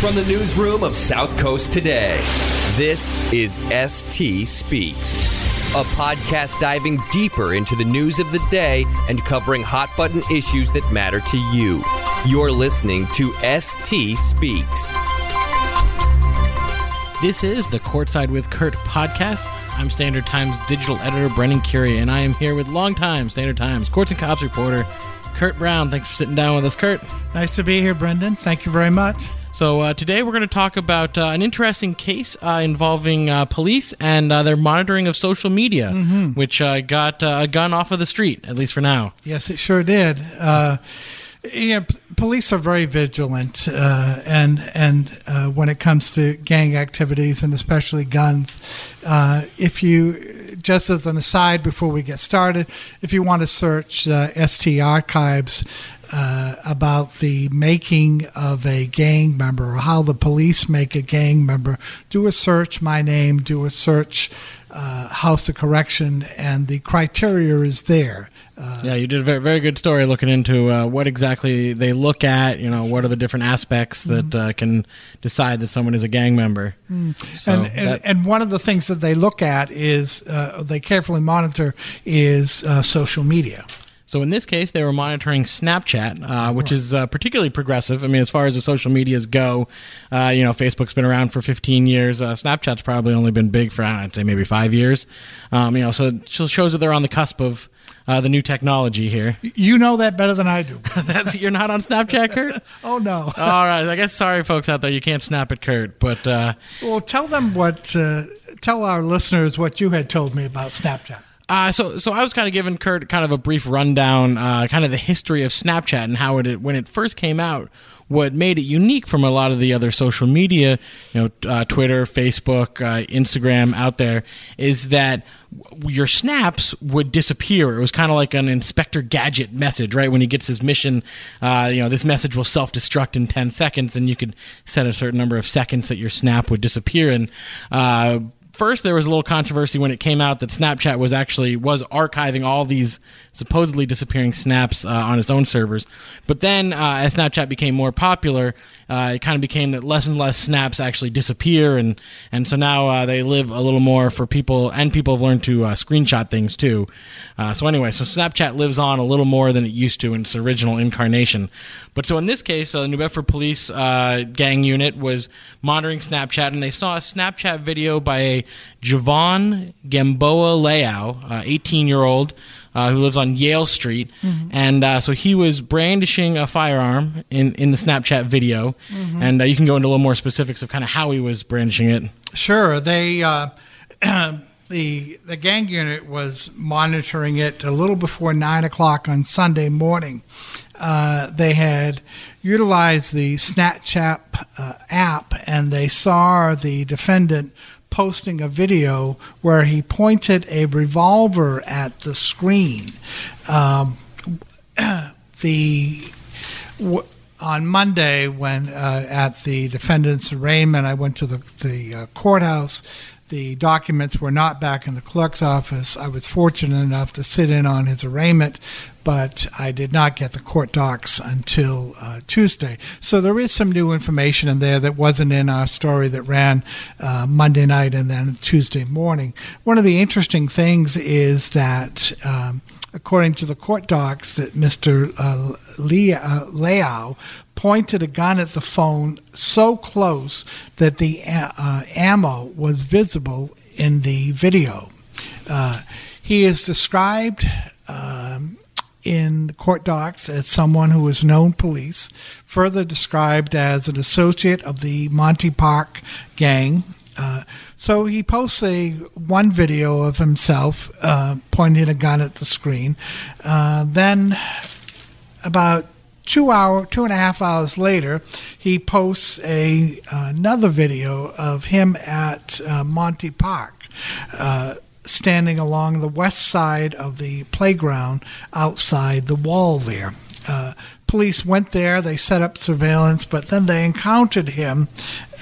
From the newsroom of South Coast Today, this is ST Speaks, a podcast diving deeper into the news of the day and covering hot button issues that matter to you. You're listening to ST Speaks. This is the Courtside with Curt podcast. I'm Standard Times digital editor Brendan Kurie, and I am here with longtime Standard Times Courts and Cops reporter Curt Brown. Thanks for sitting down with us, Curt. Nice to be here, Brendan. Thank you very much. So uh, today we're going to talk about uh, an interesting case uh, involving uh, police and uh, their monitoring of social media, which uh, got uh, a gun off of the street, at least for now. Yes, it sure did. Uh, yeah, p- police are very vigilant, uh, and and uh, when it comes to gang activities and especially guns, uh, if you just as an aside before we get started, if you want to search uh, ST archives. Uh, about the making of a gang member or how the police make a gang member, do a search, my name, do a search, uh, House of Correction, and the criteria is there. Uh, Yeah, you did a very, very good story looking into uh, what exactly they look at. You know, what are the different aspects that uh, can decide that someone is a gang member. So and, and, that- and one of the things that they look at is uh, they carefully monitor is uh, social media. So in this case, they were monitoring Snapchat, uh, which is uh, particularly progressive. I mean, as far as the social medias go, uh, you know, Facebook's been around for 15 years. Uh, Snapchat's probably only been big for I'd say maybe five years. Um, you know, so it shows that they're on the cusp of uh, the new technology here. You know that better than I do. That's you're not on Snapchat, Curt. oh no. All right, I guess sorry, folks out there, you can't snap at Curt, but. Uh, well, tell them what. Uh, tell our listeners what you had told me about Snapchat. Uh, so, so I was kind of giving Curt kind of a brief rundown, uh, kind of the history of Snapchat and how it when it first came out, what made it unique from a lot of the other social media, you know, uh, Twitter, Facebook, uh, Instagram out there, is that your snaps would disappear. It was kind of like an Inspector Gadget message, right? When he gets his mission, uh, you know, this message will self destruct in ten seconds, and you could set a certain number of seconds that your snap would disappear And Uh, first there was a little controversy when it came out that Snapchat was actually was archiving all these supposedly disappearing snaps uh, on its own servers. But then uh, as Snapchat became more popular, uh, it kind of became that less and less snaps actually disappear, and and so now uh, they live a little more for people, and people have learned to uh, screenshot things too. Uh, so anyway, so Snapchat lives on a little more than it used to in its original incarnation. But so in this case, the New Bedford Police gang unit was monitoring Snapchat, and they saw a Snapchat video by a Javon Gamboa Leao, uh, 18 year old. Uh, who lives on Yale Street, and uh, so he was brandishing a firearm in, in the Snapchat video, and uh, you can go into a little more specifics of kind of how he was brandishing it. Sure, they uh, the the gang unit was monitoring it a little before nine o'clock on Sunday morning. Uh, they had utilized the Snapchat uh, app, and they saw the defendant posting a video where he pointed a revolver at the screen. Um, the w- on Monday, when uh, at the defendant's arraignment, I went to the, the uh, courthouse. The documents were not back in the clerk's office. I was fortunate enough to sit in on his arraignment, but I did not get the court docs until uh, Tuesday. So there is some new information in there that wasn't in our story that ran uh, Monday night and then Tuesday morning. One of the interesting things is that. Um, according to the court docs, that Mr. Uh, uh, Leao pointed a gun at the phone so close that the a- uh, ammo was visible in the video. Uh, he is described um, in the court docs as someone who is known police, further described as an associate of the Monty Park gang. Uh, so he posts a one video of himself uh, pointing a gun at the screen. Uh, then, about two hour, two and a half hours later, he posts a another video of him at uh, Monty Park. Uh, standing along the west side of the playground outside the wall there. Police went there, they set up surveillance, but then they encountered him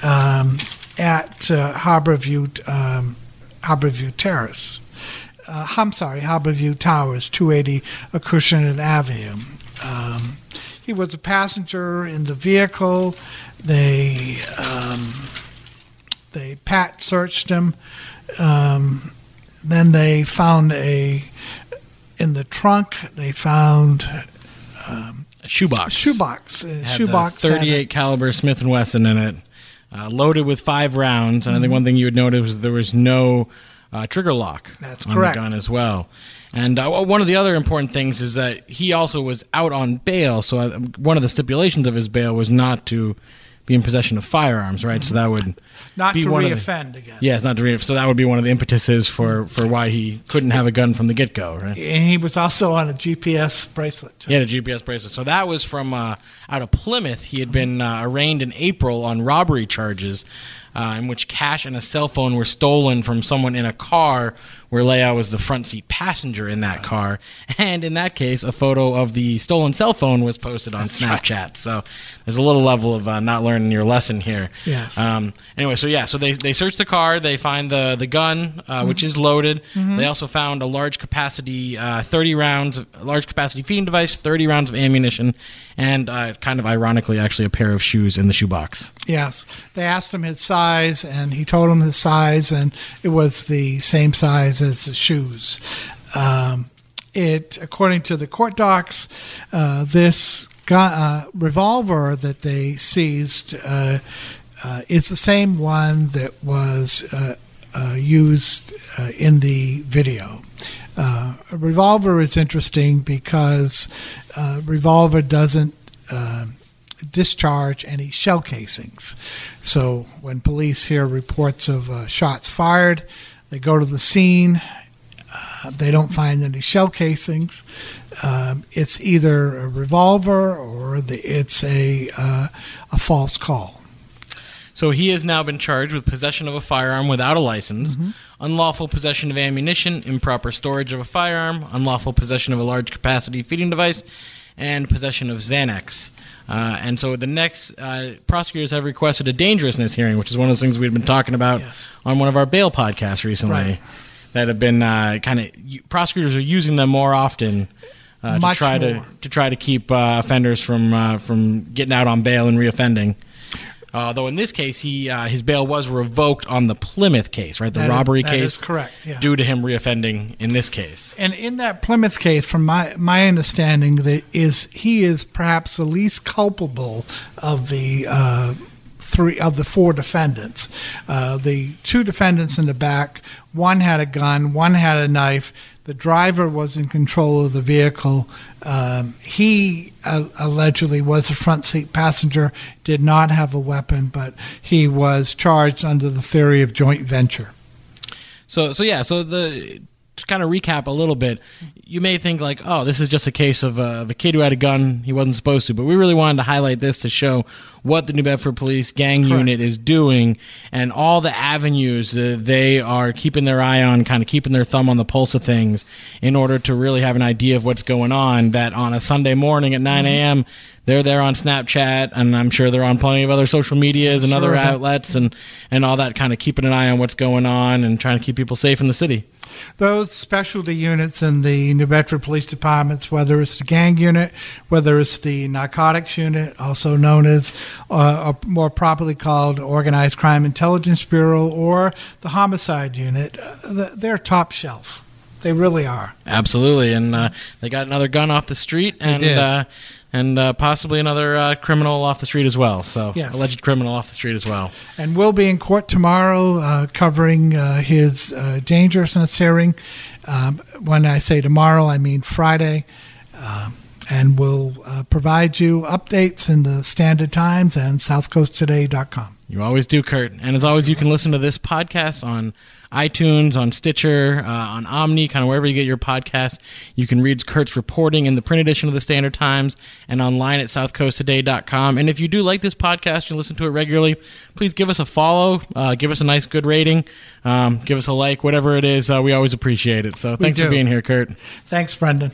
um, at uh, Harborview, um, Harborview Terrace. Uh, I'm sorry, Harborview Towers, 280 Acushnet Avenue. Um, he was a passenger in the vehicle. They um, they pat searched him. Um, then they found a in the trunk. They found a shoebox. shoebox. A shoebox. the had a- 38 caliber Smith and Wesson in it, uh, loaded with five rounds. And I think one thing you would notice was there was no uh, trigger lock That's on correct. the gun as well. And uh, one of the other important things is that he also was out on bail. So uh, one of the stipulations of his bail was not to be in possession of firearms, right? So that would not be to one of the- reoffend again. yeah, it's not to re- so that would be one of the impetuses for for why he couldn't have a gun from the get go, right? And he was also on a GPS bracelet. Too. He had a GPS bracelet. So that was from uh, out of Plymouth. He had been uh, arraigned in April on robbery charges, uh, in which cash and a cell phone were stolen from someone in a car where Leao was the front seat passenger in that car. And in that case, a photo of the stolen cell phone was posted on Snapchat. So there's a little level of uh, not learning your lesson here. Yes. Um, anyway, so yeah, so they, they search the car. They find the the gun, uh, which is loaded. They also found a large capacity, uh, 30 rounds, large capacity feeding device, 30 rounds of ammunition, and uh, kind of ironically, actually, a pair of shoes in the shoebox. Yes. They asked him his size, and he told them his size, and it was the same size as shoes. Um, it, according to the court docs, uh, this uh, revolver that they seized uh, uh, is the same one that was uh, uh, used in the video. A revolver is interesting because revolver doesn't. Discharge any shell casings. So when police hear reports of shots fired, they go to the scene. Uh, they don't find any shell casings. Um, it's either a revolver or the, it's a uh, a false call. So he has now been charged with possession of a firearm without a license, unlawful possession of ammunition, improper storage of a firearm, unlawful possession of a large capacity feeding device, and possession of Xanax. Uh, and so the next uh, prosecutors have requested a dangerousness hearing, which is one of those things we've been talking about Yes. on one of our bail podcasts recently. Right. That have been uh, kind of prosecutors are using them more often uh, to try to more. to try to keep uh, offenders from uh, from getting out on bail and reoffending. Although in this case, he uh, his bail was revoked on the Plymouth case, right? The That is- robbery that case, is correct, yeah. due to him reoffending in this case. And in that Plymouth case, from my my understanding, that is he is perhaps the least culpable of the uh, three of the four defendants. Uh, the two defendants in the back, one had a gun, one had a knife. The driver was in control of the vehicle. Um, he uh, allegedly was a front seat passenger, did not have a weapon, but he was charged under the theory of joint venture. So so yeah, so the to kind of recap a little bit, you may think like, oh, this is just a case of, uh, of a kid who had a gun he wasn't supposed to, but we really wanted to highlight this to show what the New Bedford Police Gang Unit is doing and all the avenues that they are keeping their eye on, kind of keeping their thumb on the pulse of things in order to really have an idea of what's going on. That on a Sunday morning at 9 a.m., they're there on Snapchat, and I'm sure they're on plenty of other social medias and other outlets and, and all that, kind of keeping an eye on what's going on and trying to keep people safe in the city. Those specialty units in the New Bedford Police Departments, whether it's the gang unit, whether it's the narcotics unit, also known as, uh, or more properly called Organized Crime Intelligence Bureau, or the homicide unit, uh, they're top shelf. They really are. Absolutely, and uh, they got another gun off the street, and uh, and uh, possibly another uh, criminal off the street as well. So, Yes. alleged criminal off the street as well. And we'll be in court tomorrow uh, covering uh, his uh, dangerousness hearing. Um, when I say tomorrow, I mean Friday. Um, and we'll uh, provide you updates in the Standard Times and SouthCoastToday.com. You always do, Curt. And as always, you can listen to this podcast on iTunes, on Stitcher, uh, on Omny, kind of wherever you get your podcasts. You can read Curt's reporting in the print edition of the Standard Times and online at southcoasttoday.com. And if you do like this podcast and listen to it regularly, please give us a follow, uh, give us a nice, good rating, um, give us a like, whatever it is. Uh, we always appreciate it. So thanks for being here, Curt. Thanks, Brendan.